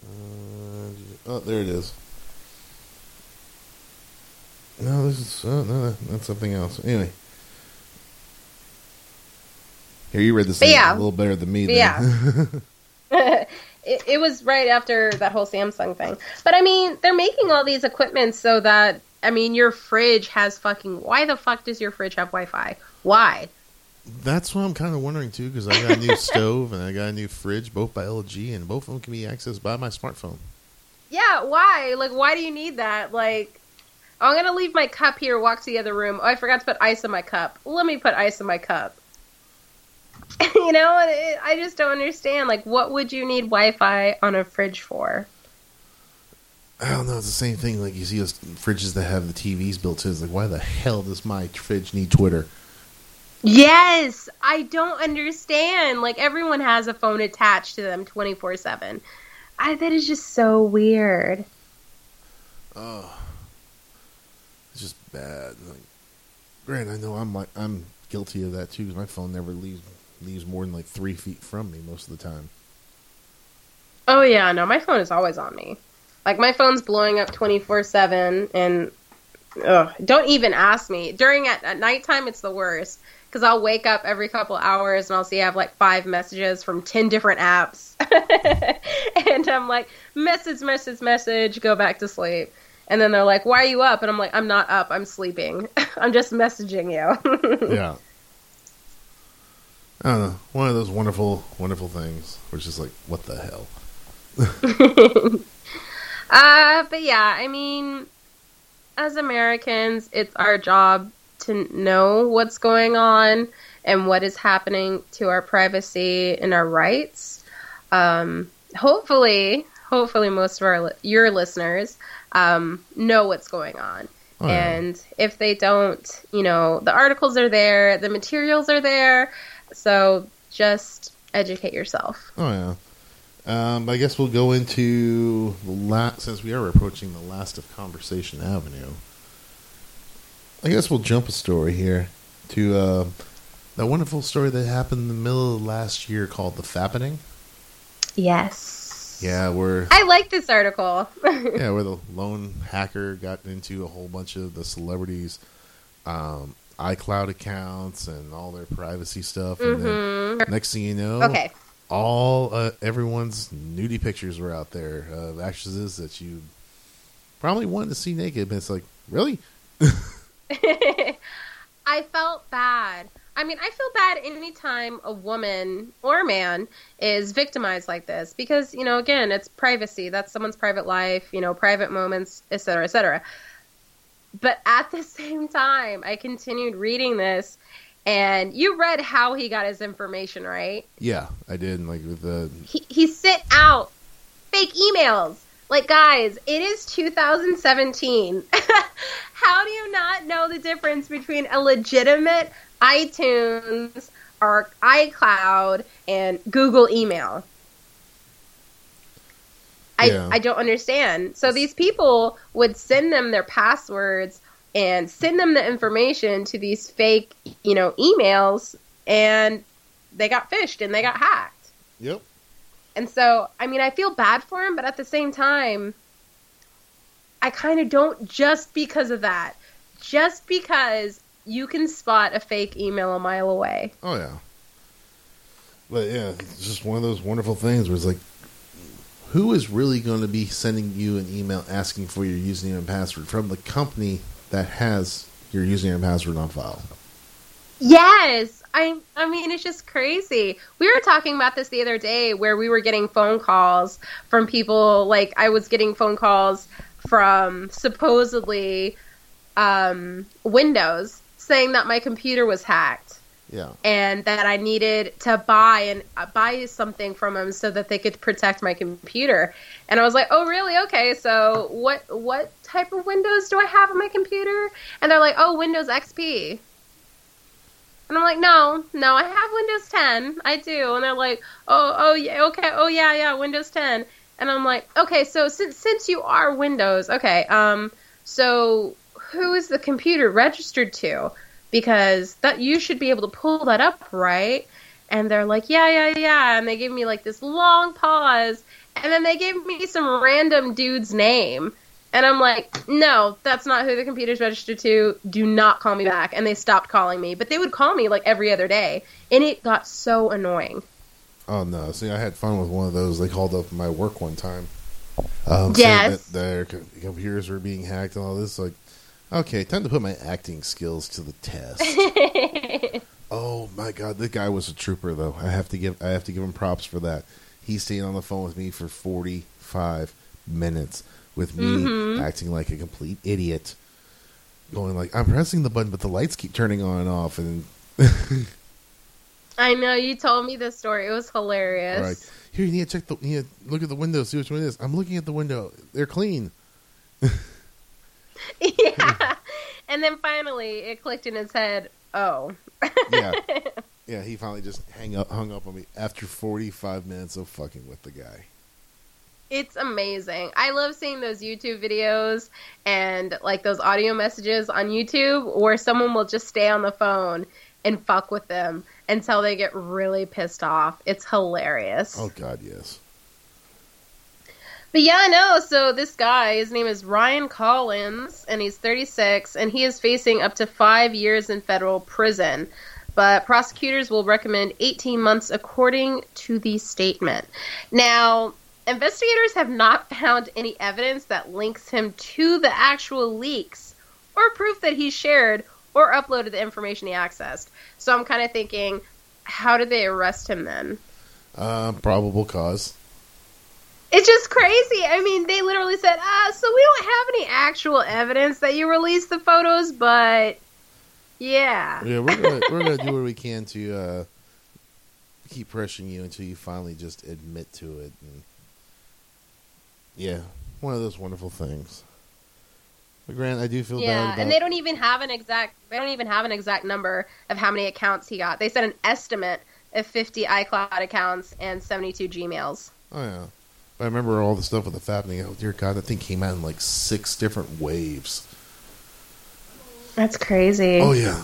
Uh, oh, there it is. No, this is uh, no, that's something else. Anyway, here you read this But yeah. a little better than me. Then. Yeah. it, it was right after that whole Samsung thing. But I mean, they're making all these equipments so that I mean, your fridge has fucking. Why the fuck does your fridge have Wi-Fi? Why? That's what I'm kind of wondering too, because I got a new stove and I got a new fridge, both by LG, and both of them can be accessed by my smartphone. Yeah, why? Like, why do you need that? Like, I'm gonna leave my cup here, walk to the other room. Oh, I forgot to put ice in my cup. Let me put ice in my cup. you know, it, I just don't understand. Like, what would you need Wi-Fi on a fridge for? I don't know. It's the same thing. Like you see those fridges that have the TVs built in. It's like, why the hell does my fridge need Twitter? Yes, I don't understand. Like, everyone has a phone attached to them 24 seven. I that is just so weird. Oh, it's just bad. Like, Grant, I know I'm like I'm guilty of that too because my phone never leaves leaves more than like three feet from me most of the time. Oh yeah, no, my phone is always on me. Like my phone's blowing up twenty four seven, and ugh, don't even ask me. During at, at nighttime, it's the worst because I'll wake up every couple hours and I'll see I have like five messages from ten different apps, and I'm like, message, message, message, go back to sleep. And then they're like, "Why are you up?" And I'm like, "I'm not up. I'm sleeping. I'm just messaging you." yeah. I don't know. One of those wonderful, wonderful things, which is like, what the hell? Uh, but yeah, I mean, as Americans, it's our job to know what's going on and what is happening to our privacy and our rights. Um, hopefully, hopefully, most of our your listeners um, know what's going on. Oh. And if they don't, you know, the articles are there, the materials are there. So just educate yourself. Oh yeah. Um, I guess we'll go into the last since we are approaching the last of Conversation Avenue. I guess we'll jump a story here to uh, that wonderful story that happened in the middle of last year called the Fappening. Yes. Yeah, where I like this article. yeah, where the lone hacker got into a whole bunch of the celebrities' um, iCloud accounts and all their privacy stuff, and then next thing you know, Mm-hmm. Okay. all uh, everyone's nudie pictures were out there of actresses that you probably wanted to see naked, but it's like, really? I felt bad. I mean, I feel bad anytime a woman or man is victimized like this because, you know, again, it's privacy. That's someone's private life, you know, private moments, et cetera, et cetera. But at the same time, I continued reading this, and you read how he got his information, right? Yeah, I did. Like with the He, he sent out fake emails. Like, guys, it is 2017. how do you not know the difference between a legitimate iTunes or iCloud and Google email? I, Yeah. I don't understand. So these people would send them their passwords and send them the information to these fake, you know, emails, and they got phished and they got hacked. Yep. And so, I mean, I feel bad for him, but at the same time, I kind of don't just because of that. Just because you can spot a fake email a mile away. Oh yeah. But yeah, it's just one of those wonderful things where it's like, who is really going to be sending you an email asking for your username and password from the company that has your username and password on file? Yes. I I mean it's just crazy. We were talking about this the other day where we were getting phone calls from people like I was getting phone calls from supposedly um, Windows saying that my computer was hacked Yeah. and that I needed to buy and uh, buy something from them so that they could protect my computer. And I was like, "Oh, really? Okay. So what what type of Windows do I have on my computer?" And they're like, "Oh, Windows XP." And I'm like, "No, no, I have Windows 10. I do." And they're like, "Oh, oh yeah, okay. Oh yeah, yeah, Windows 10." And I'm like, "Okay, so since since you are Windows, okay. Um so who is the computer registered to?" Because that you should be able to pull that up, right? And they're like, yeah, yeah, yeah. And they give me like this long pause, and then they gave me some random dude's name. And I'm like, no, that's not who the computer's registered to. Do not call me back. And they stopped calling me, but they would call me like every other day, and it got so annoying. Oh no! See, I had fun with one of those. They called up my work one time. Um, Yes. that their computers were being hacked and all this. Like, okay, time to put my acting skills to the test. oh my god, the guy was a trooper, though. I have to give I have to give him props for that. He stayed on the phone with me for forty five minutes with me Mhm. acting like a complete idiot, going like, "I'm pressing the button, but the lights keep turning on and off," and I know you told me this story. It was hilarious. Right. Here, you need to check the. You need to look at the window, see which one it is. I'm looking at the window. They're clean. yeah. And then finally, it clicked in his head. Oh. Yeah. Yeah, he finally just hang up, hung up on me after 45 minutes of fucking with the guy. It's amazing. I love seeing those YouTube videos and like those audio messages on YouTube where someone will just stay on the phone and fuck with them until they get really pissed off. It's hilarious. Oh God, yes. But yeah, I know. So this guy, his name is Ryan Collins, and he's 36, and he is facing up to five years in federal prison. But prosecutors will recommend 18 months, according to the statement. Now, investigators have not found any evidence that links him to the actual leaks or proof that he shared or uploaded the information he accessed. So I'm kind of thinking, how did they arrest him then? Uh, probable cause. It's just crazy. I mean, they literally said, ah, so we don't have any actual evidence that you released the photos, but yeah. Yeah, we're gonna we're gonna do what we can to uh, keep pressuring you until you finally just admit to it. And yeah, one of those wonderful things. But Grant, I do feel bad Yeah, about. and they don't even have an exact they don't even have an exact number of how many accounts he got. They said an estimate of 50 iCloud accounts and 72 Gmails. Oh yeah, I remember all the stuff with the fappening. Oh dear God, that thing came out in like six different waves. That's crazy. Oh yeah,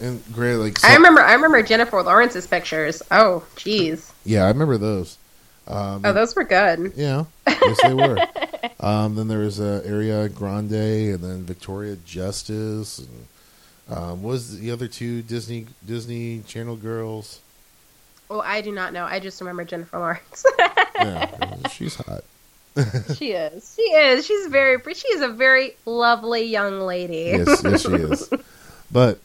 and great, like I remember I remember Jennifer Lawrence's pictures. Oh, jeez. Yeah, I remember those. Um, Oh, those were good. yeah, yes they were. um, then there was uh, Ariana Grande, and then Victoria Justice, and um, what was the other two Disney Disney Channel girls? Oh, I do not know. I just remember Jennifer Lawrence. Yeah, she's hot. she is. She is. She's very pretty. She is a very lovely young lady. Yes, yes, she is. But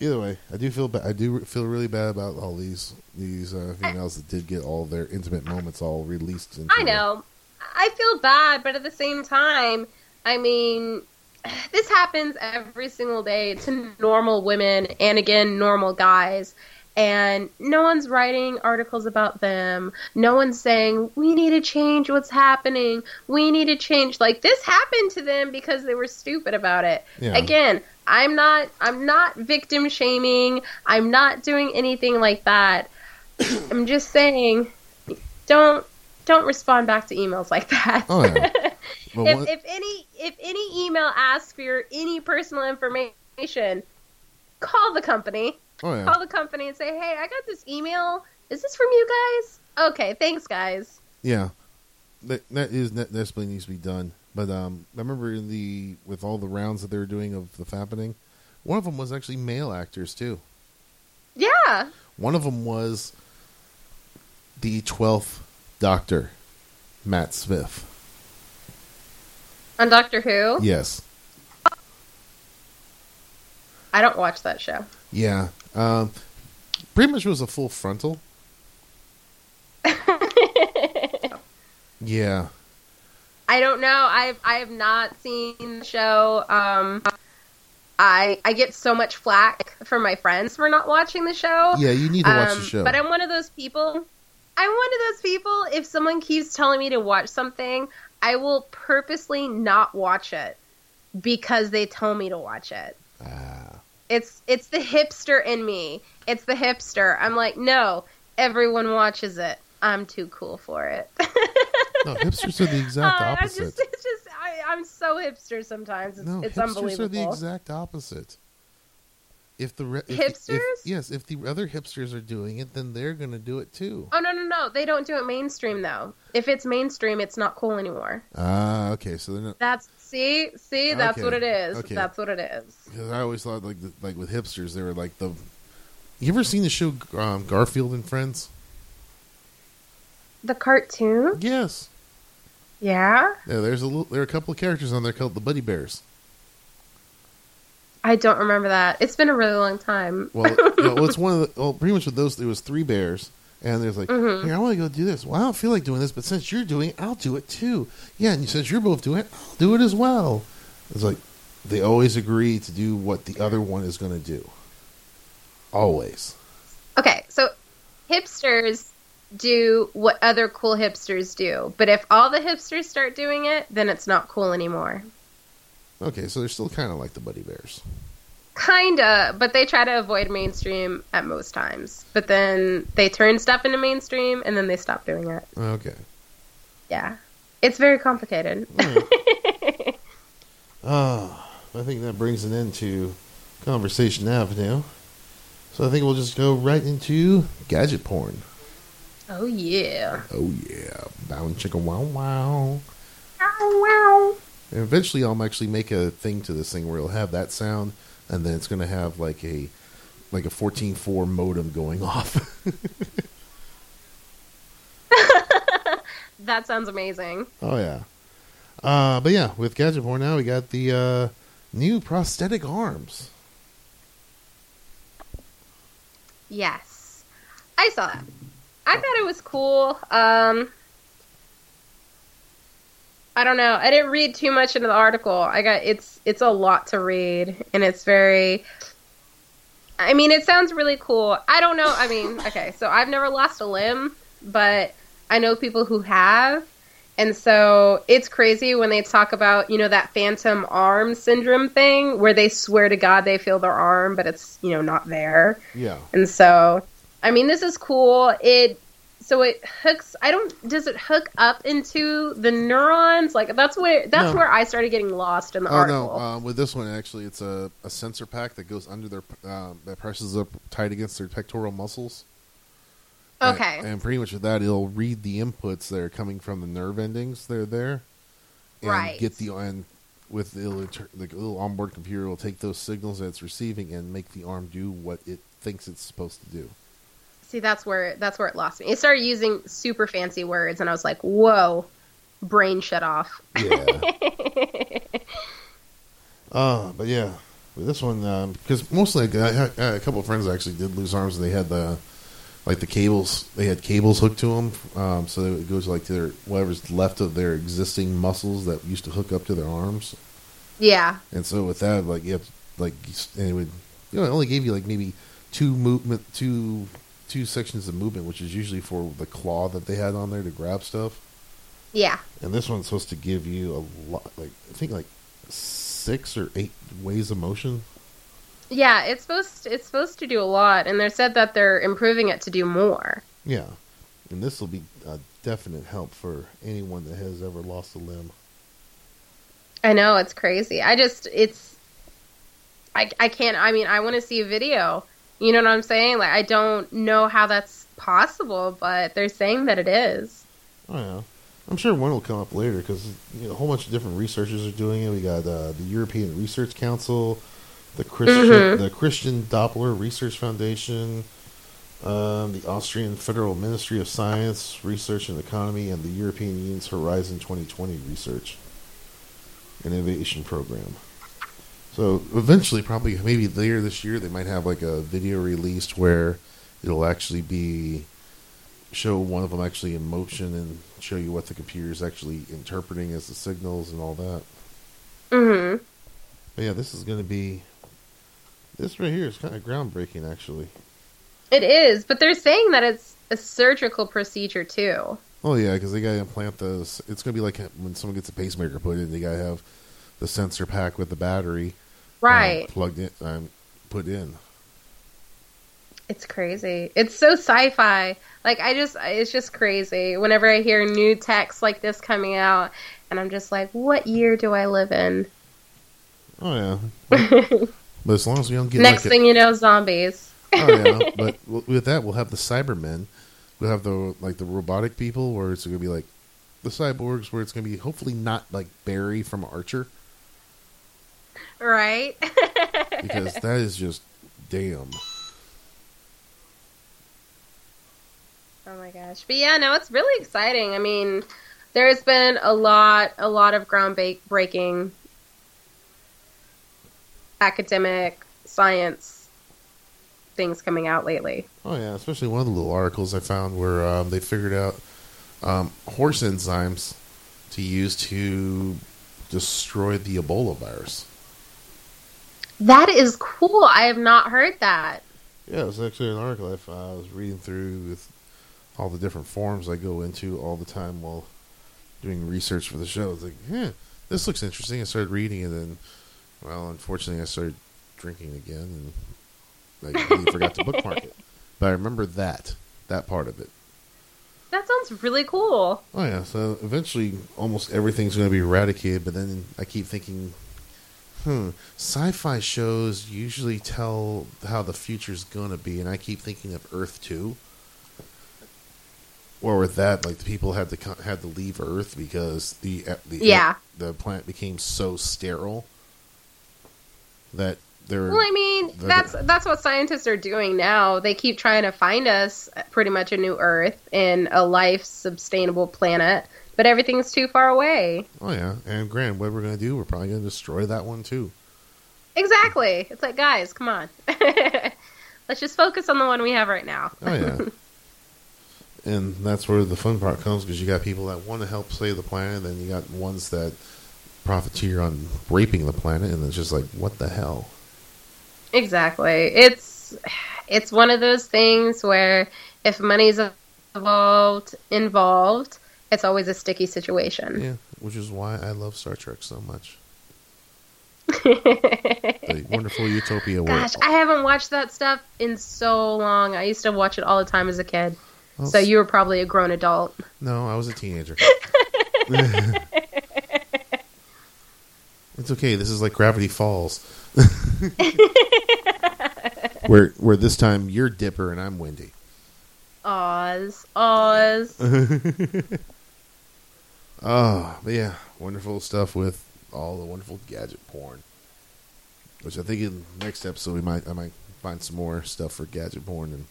either way, I do feel bad. I do feel really bad about all these these uh, females that did get all their intimate moments all released. I know. I feel bad, but at the same time, I mean, this happens every single day to normal women and again normal guys and no one's writing articles about them. No one's saying we need to change what's happening. We need to change. Like this happened to them because they were stupid about it. Yeah. again i'm not i'm not victim shaming. I'm not doing anything like that. I'm just saying don't don't respond back to emails like that. Oh, yeah. Well, if, if any if any email asks for your any personal information, call the company. Oh yeah. Call the company and say, "Hey, I got this email. Is this from you guys?" Okay, thanks, guys. Yeah, that that is that desperately needs to be done. But um, I remember in the with all the rounds that they were doing of the fappening, one of them was actually male actors too. Yeah. One of them was the twelfth Doctor, Matt Smith. On Doctor Who, Yes, I don't watch that show. yeah. Um, pretty much was a full frontal. Yeah, I don't know. I've I have not seen the show. Um, I I get so much flack from my friends for not watching the show. yeah. You need to watch Um, the show. But I'm one of those people. I'm one of those people. If someone keeps telling me to watch something, I will purposely not watch it because they tell me to watch it. ah, It's it's the hipster in me. It's the hipster. I'm like, no, everyone watches it. I'm too cool for it. no, hipsters are the exact Uh, I'm opposite. just, it's just, I, I'm so hipster sometimes. It's, no, it's hipsters unbelievable. are the exact opposite. If the re- if, Hipsters? if, yes, if the other hipsters are doing it, then they're going to do it too. oh no, no, no! They don't do it mainstream though. If it's mainstream, it's not cool anymore. Ah, okay. So they're not. That's see, see, that's Okay, what it is. okay. That's what it is. Because I always thought like the, like with hipsters, they were like the. You ever seen the show um, Garfield and Friends? The cartoon? Yes. Yeah. Yeah. There's a little, there are a couple of characters on there called the Buddy Bears. I don't remember that. It's been a really long time. Well, well, it's one of the. Well, pretty much with those, It was three bears, and there's like, Mhm. here, I want to go do this. Well, I don't feel like doing this, but since you're doing, it, I'll do it too. Yeah, and since you're both doing it, I'll do it as well. It's like they always agree to do what the other one is going to do. Always. Okay, so hipsters do what other cool hipsters do, but if all the hipsters start doing it, then it's not cool anymore. Okay, so they're still kind of like the Buddy Bears. Kinda, but they try to avoid mainstream at most times. But then they turn stuff into mainstream and then they stop doing it. Okay. Yeah. It's very complicated. Ah, I think that brings an end to Conversation Avenue. So I think we'll just go right into gadget porn. oh yeah. Oh yeah, bound chicka wow wow. Ow, wow. And eventually, I'll actually make a thing to this thing where it'll have that sound, and then it's going to have like a like a fourteen four modem going off. That sounds amazing. oh yeah. Uh, but yeah, with gadget porn now, we got the uh, new prosthetic arms. Yes. I saw that. I thought it was cool. Um I don't know. I didn't read too much into the article. I got it's it's a lot to read and it's very I mean, it sounds really cool. I don't know. I mean, okay, so I've never lost a limb, but I know people who have. And so it's crazy when they talk about, you know, that phantom arm syndrome thing where they swear to God they feel their arm, but it's, you know, not there. Yeah. And so, I mean, this is cool. It so it hooks. I don't. Does it hook up into the neurons? Like that's where that's No. where I started getting lost in the Oh article. no! Uh, with this one, actually, it's a, a sensor pack that goes under their um, that presses up tight against their pectoral muscles. Okay. And, pretty much with that, it'll read the inputs that are coming from the nerve endings that are there, and Right. get the and with the the little onboard computer will take those signals that it's receiving and make the arm do what it thinks it's supposed to do. See, that's where that's where it lost me. It started using super fancy words, and I was like, "Whoa, brain shut off." Yeah. uh, but yeah, with this one, because mostly I had, I had a couple of friends actually did lose arms. and They had the like the cables. They had cables hooked to them, um, so it goes like to their whatever's left of their existing muscles that used to hook up to their arms. Yeah. And so with that, like you have like and it would you know it only gave you like maybe two movement two two sections of movement, which is usually for the claw that they had on there to grab stuff. Yeah. And this one's supposed to give you a lot, like I think like six or eight ways of motion. Yeah, it's supposed it's supposed to do a lot, and they said that they're improving it to do more. Yeah, and this will be a definite help for anyone that has ever lost a limb. I know it's crazy. I just it's I I can't. I mean, I want to see a video. You know what I'm saying? Like I don't know how that's possible, but they're saying that it is. Oh yeah, I'm sure one will come up later because you know, a whole bunch of different researchers are doing it. We got uh, the European Research Council, the Christian Mhm. the Christian Doppler Research Foundation, um, the Austrian Federal Ministry of Science, Research and Economy, and the European Union's Horizon 2020 Research and Innovation Program. So eventually, probably maybe later this year, they might have like a video released where it'll actually be show one of them actually in motion and show you what the computer is actually interpreting as the signals and all that. Mm-hmm. But yeah, this is going to be this right here is kind of groundbreaking, actually. It is, but they're saying that it's a surgical procedure too. Oh yeah, because they got to implant those. It's going to be like when someone gets a pacemaker put in, they got to have the sensor pack with the battery uh, Right. plugged in, um, put in. It's crazy. It's so sci-fi. Like I just it's just crazy whenever I hear new texts like this coming out and I'm just like, what year do I live in? Oh yeah, but as long as we don't get Next like thing you know, zombies. oh yeah, but with that we'll have the Cybermen, we'll have the like the robotic people, where it's going to be like the cyborgs, where it's going to be hopefully not like Barry from Archer, Right? because that is just damn. Oh my gosh. But yeah, no, it's really exciting. I mean, there's been a lot a lot of groundbreaking academic science things coming out lately. Oh yeah, especially one of the little articles I found where um, they figured out um, horse enzymes to use to destroy the Ebola virus. That is cool. I have not heard that. Yeah, it was actually an article I was reading through with all the different forms I go into all the time while doing research for the show. It's like, yeah, this looks interesting. I started reading it, and then well, unfortunately, I started drinking again, and I completely forgot to bookmark it. But I remember that that part of it. That sounds really cool. Oh yeah, so eventually almost everything's going to be eradicated, but then I keep thinking, hmm, sci-fi shows usually tell how the future's going to be, and I keep thinking of Earth 2. Or with that, like the people had to had to leave Earth because the uh, the Yeah. the planet became so sterile that they're Well, I mean, that's that's what scientists are doing now. They keep trying to find us pretty much a new Earth in a life sustainable planet, but everything's too far away. oh yeah, and Grant, what we're going to do? We're probably going to destroy that one too. Exactly. It's like, guys, come on. Let's just focus on the one we have right now. Oh yeah. and that's where the fun part comes because you got people that want to help save the planet, and you got ones that profiteer on raping the planet, and it's just like, what the hell? Exactly. It's it's one of those things where if money's involved involved, it's always a sticky situation. Yeah, which is why I love Star Trek so much. The wonderful utopia where Gosh, I haven't watched that stuff in so long. I used to watch it all the time as a kid. Well, So you were probably a grown adult. No, I was a teenager. it's okay. This is like Gravity Falls, where where this time you're Dipper and I'm Wendy. Oz, Oz. Oh, but yeah, wonderful stuff with all the wonderful gadget porn. Which I think in the next episode we might I might find some more stuff for gadget porn and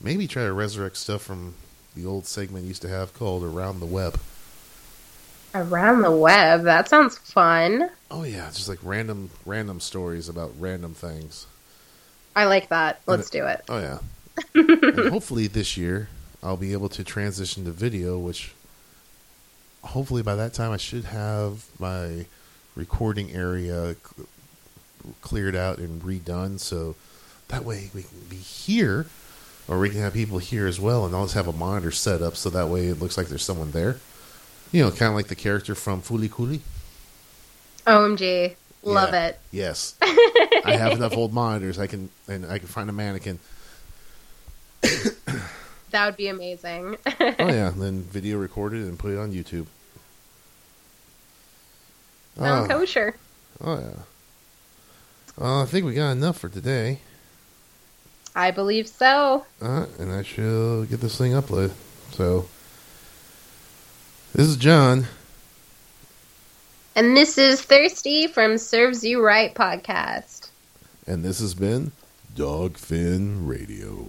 maybe try to resurrect stuff from the old segment used to have called Around the Web. Around the web. That sounds fun. Oh yeah, just like random random stories about random things. I like that. Let's do it. Oh yeah. and hopefully this year I'll be able to transition to video, which hopefully by that time I should have my recording area c- cleared out and redone, so that way we can be here, or we can have people here as well, and I'll just have a monitor set up so that way it looks like there's someone there. You know, kind of like the character from Fooly Cooly. OMG. Love Yeah. it. Yes, I have enough old monitors. I can and I can find a mannequin. That would be amazing. Oh yeah, then video recorded and put it on YouTube. Sound Oh, kosher. oh yeah. Well, I think we got enough for today. I believe so. Uh, and I shall get this thing uploaded. So, this is John. And this is Thirsty from Serves You Right podcast. And this has been Dogfin Radio.